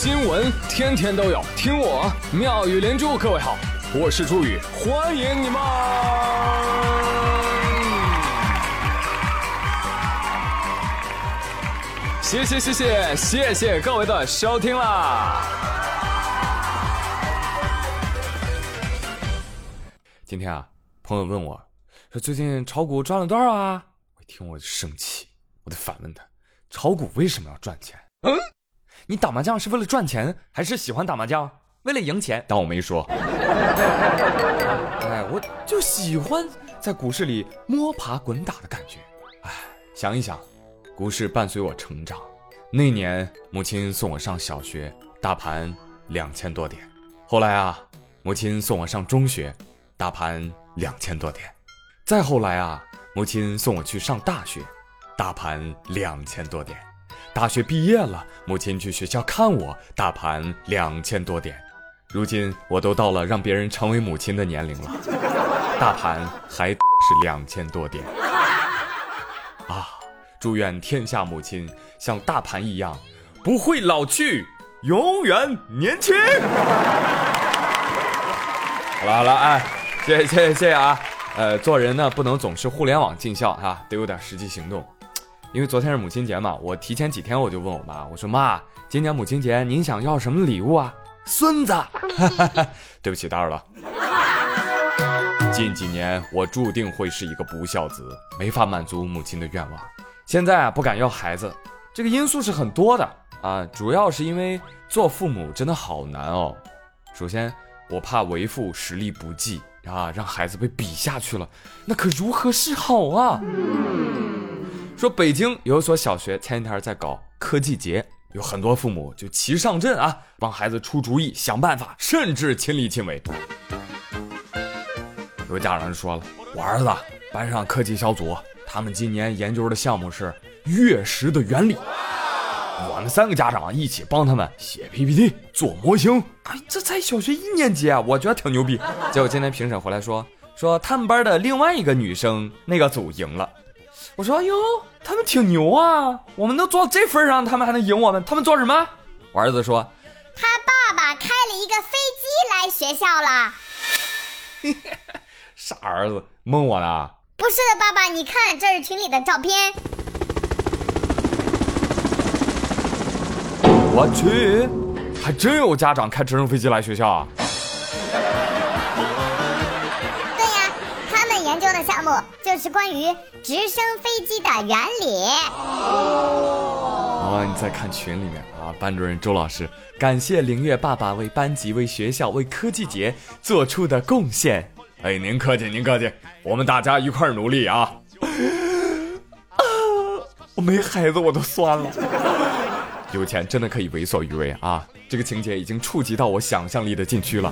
新闻天天都有，听我妙语连珠。各位好，我是朱宇，欢迎你们！谢谢谢谢谢谢各位的收听啦！今天啊，朋友问我说最近炒股赚了多少啊？我一听我就生气，我得反问他：炒股为什么要赚钱？嗯？你打麻将是为了赚钱，还是喜欢打麻将？为了赢钱？当我没说。哎，我就喜欢在股市里摸爬滚打的感觉。哎，想一想，股市伴随我成长。那年母亲送我上小学，大盘两千多点。后来啊，母亲送我上中学，大盘两千多点。再后来啊，母亲送我去上大学，大盘两千多点。大学毕业了，母亲去学校看我，大盘两千多点。如今我都到了让别人成为母亲的年龄了，大盘还是两千多点。啊！祝愿天下母亲像大盘一样，不会老去，永远年轻。好了好了，哎，谢谢谢谢谢谢啊！呃，做人呢不能总是互联网尽孝啊，得有点实际行动。因为昨天是母亲节嘛，我提前几天我就问我妈，我说妈，今年母亲节您想要什么礼物啊？孙子，对不起打扰了。近几年我注定会是一个不孝子，没法满足母亲的愿望。现在啊不敢要孩子，这个因素是很多的啊，主要是因为做父母真的好难哦。首先我怕为父实力不济啊，让孩子被比下去了，那可如何是好啊？说北京有所小学前几天在搞科技节，有很多父母就齐上阵啊，帮孩子出主意、想办法，甚至亲力亲为。有家长就说了：“我儿子班上科技小组，他们今年研究的项目是月食的原理。我们三个家长一起帮他们写 PPT、做模型。哎，这才小学一年级啊，我觉得挺牛逼。结果今天评审回来说，说他们班的另外一个女生那个组赢了。”我说哟，他们挺牛啊！我们都做到这份上，他们还能赢我们？他们做什么？我儿子说，他爸爸开了一个飞机来学校了。傻儿子，蒙我呢？不是的，爸爸，你看，这是群里的照片。我去，还真有家长开直升飞机来学校啊！项目就是关于直升飞机的原理。哦，你再看群里面啊，班主任周老师，感谢凌月爸爸为班级、为学校、为科技节做出的贡献。哎，您客气，您客气，我们大家一块儿努力啊！啊，我没孩子我都酸了。有钱真的可以为所欲为啊！这个情节已经触及到我想象力的禁区了。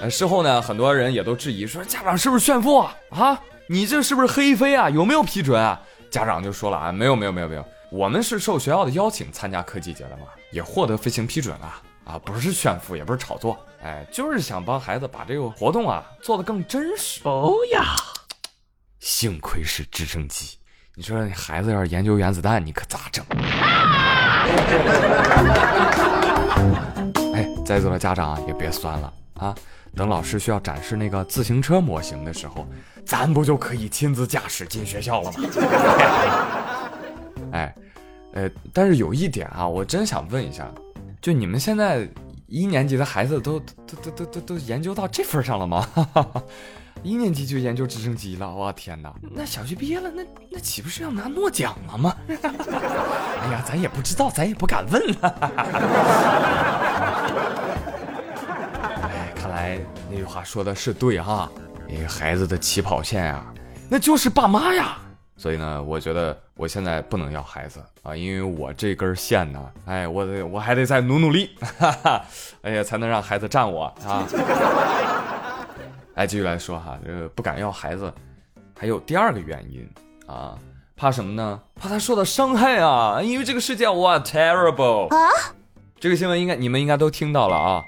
呃，事后呢，很多人也都质疑说，家长是不是炫富啊？啊，你这是不是黑飞啊？有没有批准啊？家长就说了啊，没有没有没有没有，我们是受学校的邀请参加科技节的嘛，也获得飞行批准了啊，不是炫富，也不是炒作，哎，就是想帮孩子把这个活动啊做得更真实。哦呀，幸亏是直升机，你说你孩子要是研究原子弹，你可咋整？哎，在座的家长也别酸了啊。等老师需要展示那个自行车模型的时候，咱不就可以亲自驾驶进学校了吗？哎，呃，但是有一点啊，我真想问一下，就你们现在一年级的孩子都都都都都都研究到这份上了吗？一年级就研究直升机了，我天哪！那小学毕业了，那那岂不是要拿诺奖了吗？哎呀，咱也不知道，咱也不敢问了。那句话说的是对哈，一个孩子的起跑线呀，那就是爸妈呀。所以呢，我觉得我现在不能要孩子啊，因为我这根线呢，哎，我得我还得再努努力，哈哈，哎呀，才能让孩子占我啊。哎，继续来说哈，这个不敢要孩子，还有第二个原因啊，怕什么呢？怕他受到伤害啊，因为这个世界哇 terrible 啊。这个新闻应该你们应该都听到了啊。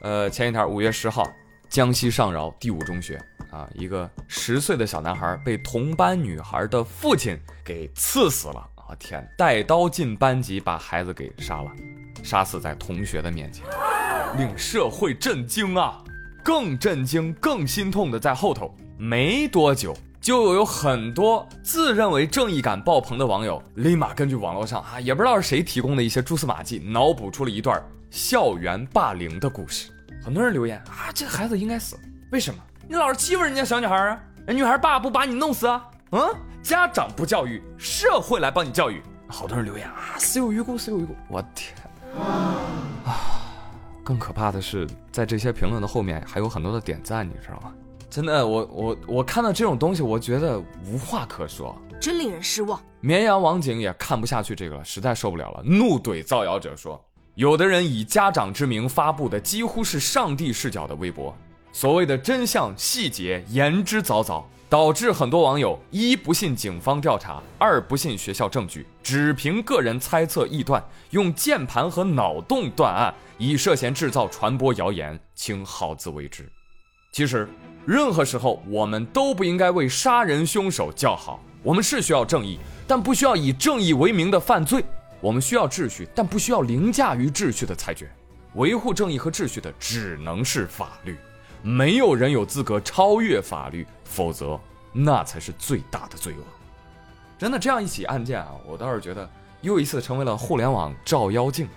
呃，前一天五月十号，江西上饶第五中学啊，一个十岁的小男孩被同班女孩的父亲给刺死了。我天，带刀进班级把孩子给杀了，杀死在同学的面前，令社会震惊啊！更震惊、更心痛的在后头，没多久就有很多自认为正义感爆棚的网友，立马根据网络上啊，也不知道是谁提供的一些蛛丝马迹，脑补出了一段校园霸凌的故事。很多人留言啊，这个孩子应该死，为什么？你老是欺负人家小女孩啊？人女孩爸不把你弄死啊？嗯，家长不教育，社会来帮你教育。好多人留言啊，死有余辜，死有余辜。我天啊！更可怕的是，在这些评论的后面还有很多的点赞，你知道吗？真的，我我我看到这种东西，我觉得无话可说，真令人失望。绵阳网警也看不下去这个了，实在受不了了，怒怼造谣者说：“有的人以家长之名发布的几乎是上帝视角的微博，所谓的真相细节言之凿凿。”导致很多网友一不信警方调查，二不信学校证据，只凭个人猜测臆断，用键盘和脑洞断案，以涉嫌制造、传播谣言，请好自为之。其实，任何时候我们都不应该为杀人凶手叫好。我们是需要正义，但不需要以正义为名的犯罪。我们需要秩序，但不需要凌驾于秩序的裁决。维护正义和秩序的只能是法律。没有人有资格超越法律，否则那才是最大的罪恶。真的，这样一起案件啊，我倒是觉得又一次成为了互联网照妖镜。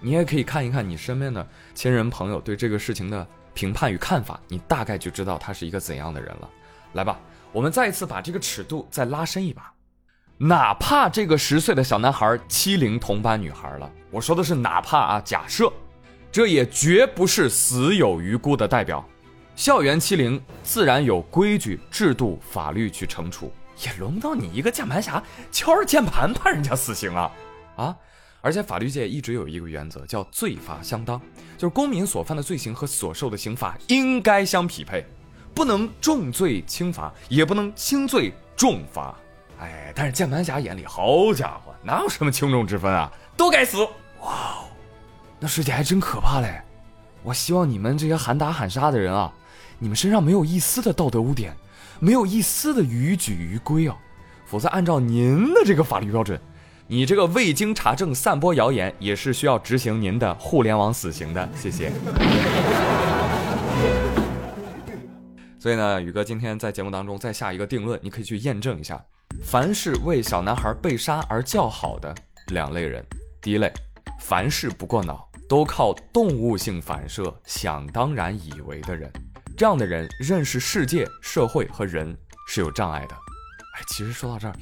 你也可以看一看你身边的亲人朋友对这个事情的评判与看法，你大概就知道他是一个怎样的人了。来吧，我们再一次把这个尺度再拉伸一把。哪怕这个十岁的小男孩欺凌同班女孩了，我说的是哪怕啊，假设，这也绝不是死有余辜的代表。校园欺凌自然有规矩、制度、法律去惩处，也轮不到你一个键盘侠敲着键盘判人家死刑啊！啊！而且法律界一直有一个原则，叫罪罚相当，就是公民所犯的罪行和所受的刑罚应该相匹配，不能重罪轻罚，也不能轻罪重罚。哎，但是键盘侠眼里，好家伙，哪有什么轻重之分啊？都该死！哇哦，那世界还真可怕嘞！我希望你们这些喊打喊杀的人啊！你们身上没有一丝的道德污点，没有一丝的逾矩逾规啊！否则，按照您的这个法律标准，你这个未经查证散播谣言，也是需要执行您的互联网死刑的。谢谢。所以呢，宇哥今天在节目当中再下一个定论，你可以去验证一下：凡是为小男孩被杀而叫好的两类人，第一类，凡事不过脑，都靠动物性反射想当然以为的人。这样的人认识世界、社会和人是有障碍的。哎，其实说到这儿，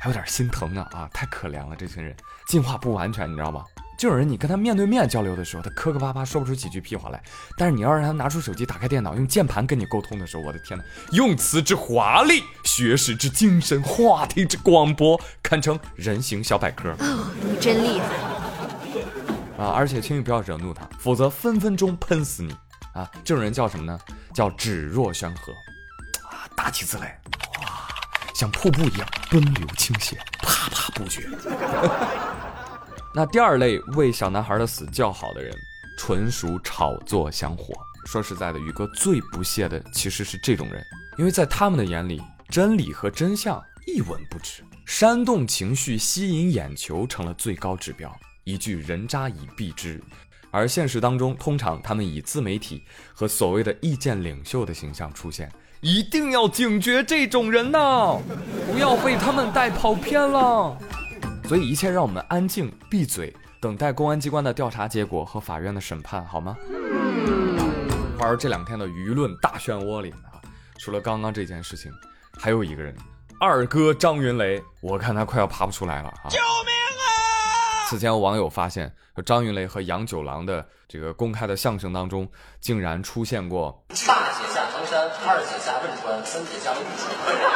还有点心疼呢啊，太可怜了，这群人进化不完全，你知道吗？这种人，你跟他面对面交流的时候，他磕磕巴巴说不出几句屁话来；但是你要让他拿出手机、打开电脑、用键盘跟你沟通的时候，我的天哪，用词之华丽，学识之精深，话题之广博，堪称人形小百科。哦，你真厉害啊！而且轻易不要惹怒他，否则分分钟喷死你。啊，这种人叫什么呢？叫指若悬河，啊，打起字来，哇，像瀑布一样奔流倾泻，啪啪不绝。那第二类为小男孩的死叫好的人，纯属炒作香火。说实在的，宇哥最不屑的其实是这种人，因为在他们的眼里，真理和真相一文不值，煽动情绪、吸引眼球成了最高指标，一句人渣已毙之。而现实当中，通常他们以自媒体和所谓的意见领袖的形象出现，一定要警觉这种人呐，不要被他们带跑偏了。所以一切让我们安静闭嘴，等待公安机关的调查结果和法院的审判，好吗？话说这两天的舆论大漩涡里啊，除了刚刚这件事情，还有一个人，二哥张云雷，我看他快要爬不出来了啊！救命啊！此前有网友发现，张云雷和杨九郎的这个公开的相声当中，竟然出现过大姐下唐山，二姐下汶川，三姐下渭水。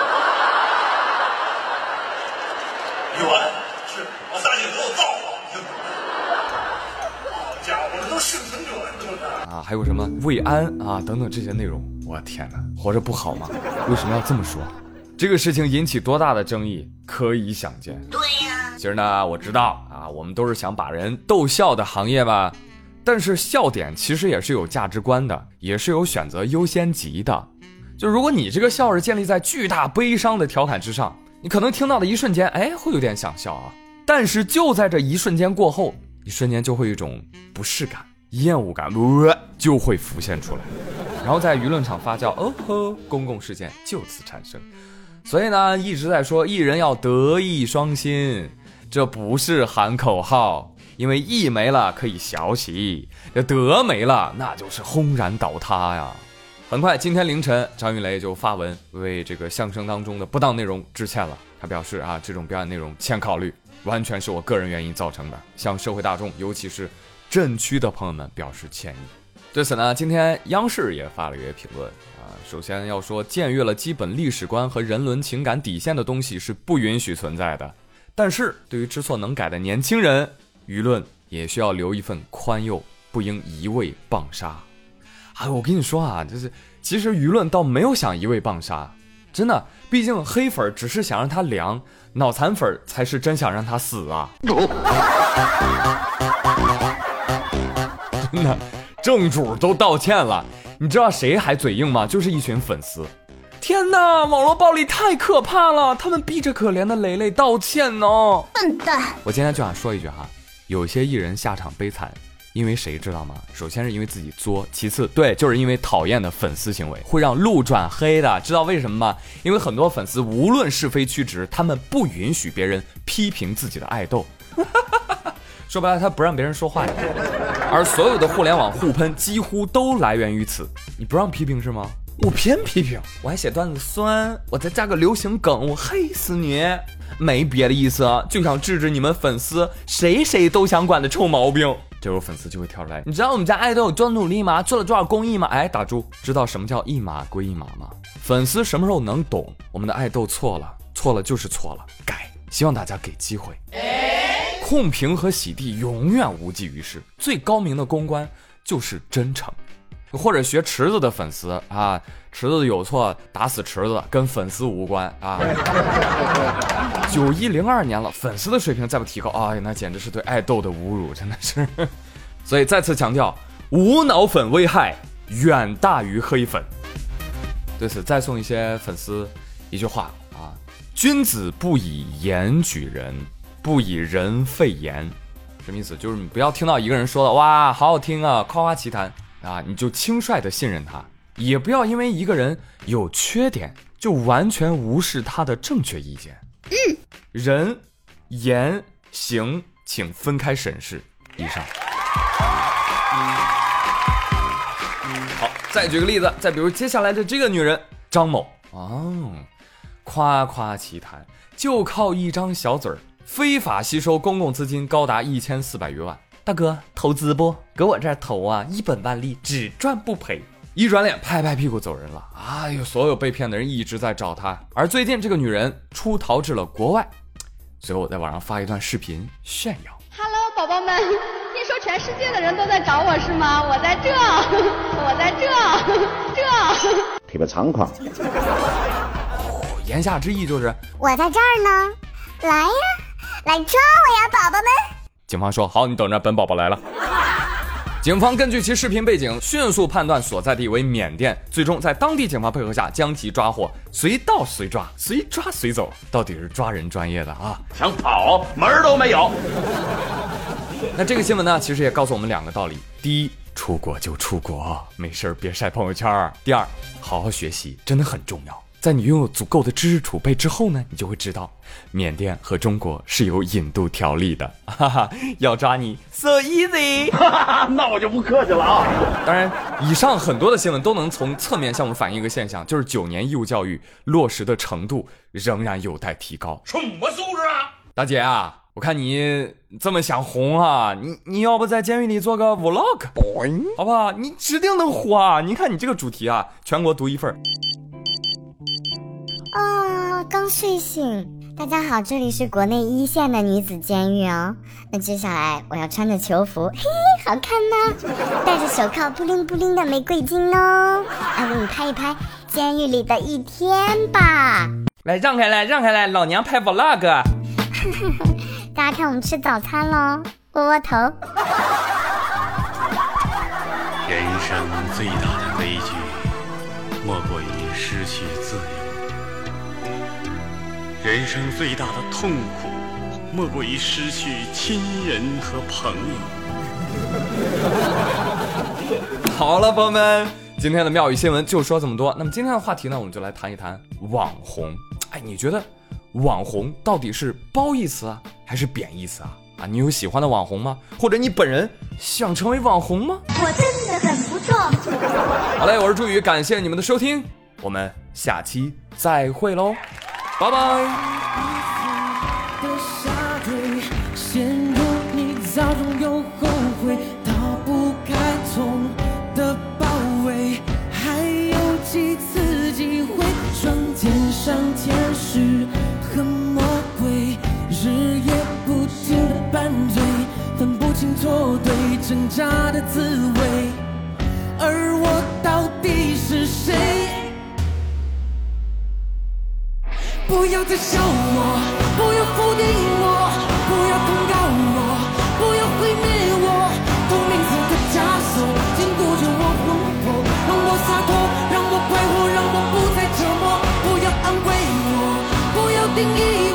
远是我大姐多有造化，好家伙，这都生成这样啊！还有什么慰安啊等等这些内容，我天哪，活着不好吗？为什么要这么说？这个事情引起多大的争议，可以想见。对呀。其实呢，我知道啊，我们都是想把人逗笑的行业吧。但是笑点其实也是有价值观的，也是有选择优先级的。就如果你这个笑是建立在巨大悲伤的调侃之上，你可能听到的一瞬间，哎，会有点想笑啊。但是就在这一瞬间过后，一瞬间就会有一种不适感、厌恶感，呃，就会浮现出来，然后在舆论场发酵，哦呵，公共事件就此产生。所以呢，一直在说艺人要德艺双馨，这不是喊口号，因为艺没了可以小喜，这德没了那就是轰然倒塌呀。很快，今天凌晨，张云雷就发文为这个相声当中的不当内容致歉了。他表示啊，这种表演内容欠考虑，完全是我个人原因造成的，向社会大众，尤其是震区的朋友们表示歉意。对此呢，今天央视也发了一个评论啊，首先要说，僭越了基本历史观和人伦情感底线的东西是不允许存在的。但是对于知错能改的年轻人，舆论也需要留一份宽宥，不应一味棒杀。哎，我跟你说啊，就是其实舆论倒没有想一味棒杀，真的，毕竟黑粉只是想让他凉，脑残粉才是真想让他死啊！真的，正主都道歉了，你知道谁还嘴硬吗？就是一群粉丝。天哪，网络暴力太可怕了，他们逼着可怜的蕾蕾道歉呢！笨蛋！我今天就想说一句哈，有些艺人下场悲惨。因为谁知道吗？首先是因为自己作，其次对，就是因为讨厌的粉丝行为会让路转黑的。知道为什么吗？因为很多粉丝无论是非曲直，他们不允许别人批评自己的爱豆。说白了，他不让别人说话。而所有的互联网互喷几乎都来源于此。你不让批评是吗？我偏批评，我还写段子酸，我再加个流行梗，我黑死你！没别的意思，就想治治你们粉丝谁谁都想管的臭毛病。这时候粉丝就会跳出来，你知道我们家爱豆有多努力吗？做了多少公益吗？哎，打住，知道什么叫一码归一码吗？粉丝什么时候能懂？我们的爱豆错了，错了就是错了，改。希望大家给机会。控评和洗地永远无济于事，最高明的公关就是真诚。或者学池子的粉丝啊，池子有错打死池子，跟粉丝无关啊。九一零二年了，粉丝的水平再不提高，哎，那简直是对爱豆的侮辱，真的是。所以再次强调，无脑粉危害远大于黑粉。对此，再送一些粉丝一句话啊：君子不以言举人，不以人废言。什么意思？就是你不要听到一个人说的哇，好好听啊，夸夸其谈。啊，你就轻率的信任他，也不要因为一个人有缺点就完全无视他的正确意见。嗯，人言行请分开审视。以上。好，再举个例子，再比如接下来的这个女人张某哦，夸夸其谈，就靠一张小嘴儿，非法吸收公共资金高达一千四百余万。大哥，投资不？搁我这儿投啊，一本万利，只赚不赔。一转脸，拍拍屁股走人了。哎呦，所有被骗的人一直在找他。而最近，这个女人出逃至了国外。随后，我在网上发一段视频炫耀。Hello，宝宝们，听说全世界的人都在找我是吗？我在这，我在这，这。特别猖狂。言下之意就是我在这儿呢，来呀，来抓我呀，宝宝们。警方说：“好，你等着，本宝宝来了。”警方根据其视频背景，迅速判断所在地为缅甸，最终在当地警方配合下将其抓获，随到随抓，随抓随走，到底是抓人专业的啊！想跑门儿都没有。那这个新闻呢，其实也告诉我们两个道理：第一，出国就出国，没事别晒朋友圈；第二，好好学习真的很重要。在你拥有足够的知识储备之后呢，你就会知道，缅甸和中国是有引渡条例的，哈哈，要抓你 so easy，哈哈 那我就不客气了啊。当然，以上很多的新闻都能从侧面向我们反映一个现象，就是九年义务教育落实的程度仍然有待提高。什么素质啊，大姐啊，我看你这么想红啊，你你要不在监狱里做个 vlog，好不好？你指定能火啊！你看你这个主题啊，全国独一份。啊，刚睡醒。大家好，这里是国内一线的女子监狱哦。那接下来我要穿着囚服，嘿，好看呢。戴着手铐，布灵布灵的玫瑰金哦。来给你拍一拍监狱里的一天吧。来，让开来，让开来，老娘拍 vlog。大家看我们吃早餐喽，窝窝头。人生最大的悲剧，人生最大的痛苦莫过于失去亲人和朋友。好了朋友们今天的妙语新闻就说这么多。那么今天的话题呢我们就来谈一谈网红。哎你觉得网红到底是褒义词啊还是贬义词啊？啊你有喜欢的网红吗？或者你本人想成为网红吗？我真的很不错。好嘞我是朱宇感谢你们的收听我们下期再会喽。拜拜。thinking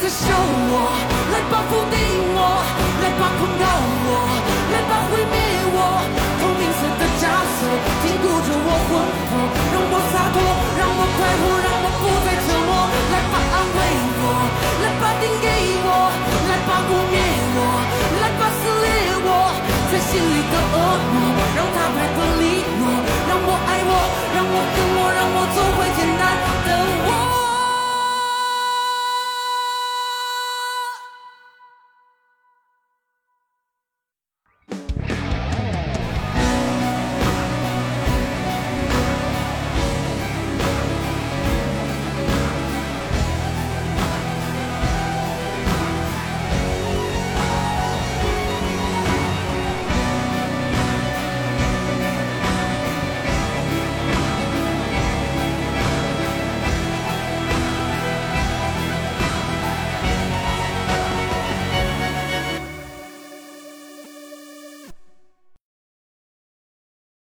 在笑我，来吧，否你我，来吧，控告我，来吧，毁灭我，透明色的枷锁，禁锢着我魂魄，让我洒脱，让我快活，让我不再折磨。来吧，安慰我，来吧，定给我，来吧，污蔑我，来吧，撕裂我，在心里的恶魔，让他摆脱利落，让我爱我，让我恨我，让我做回简单的我。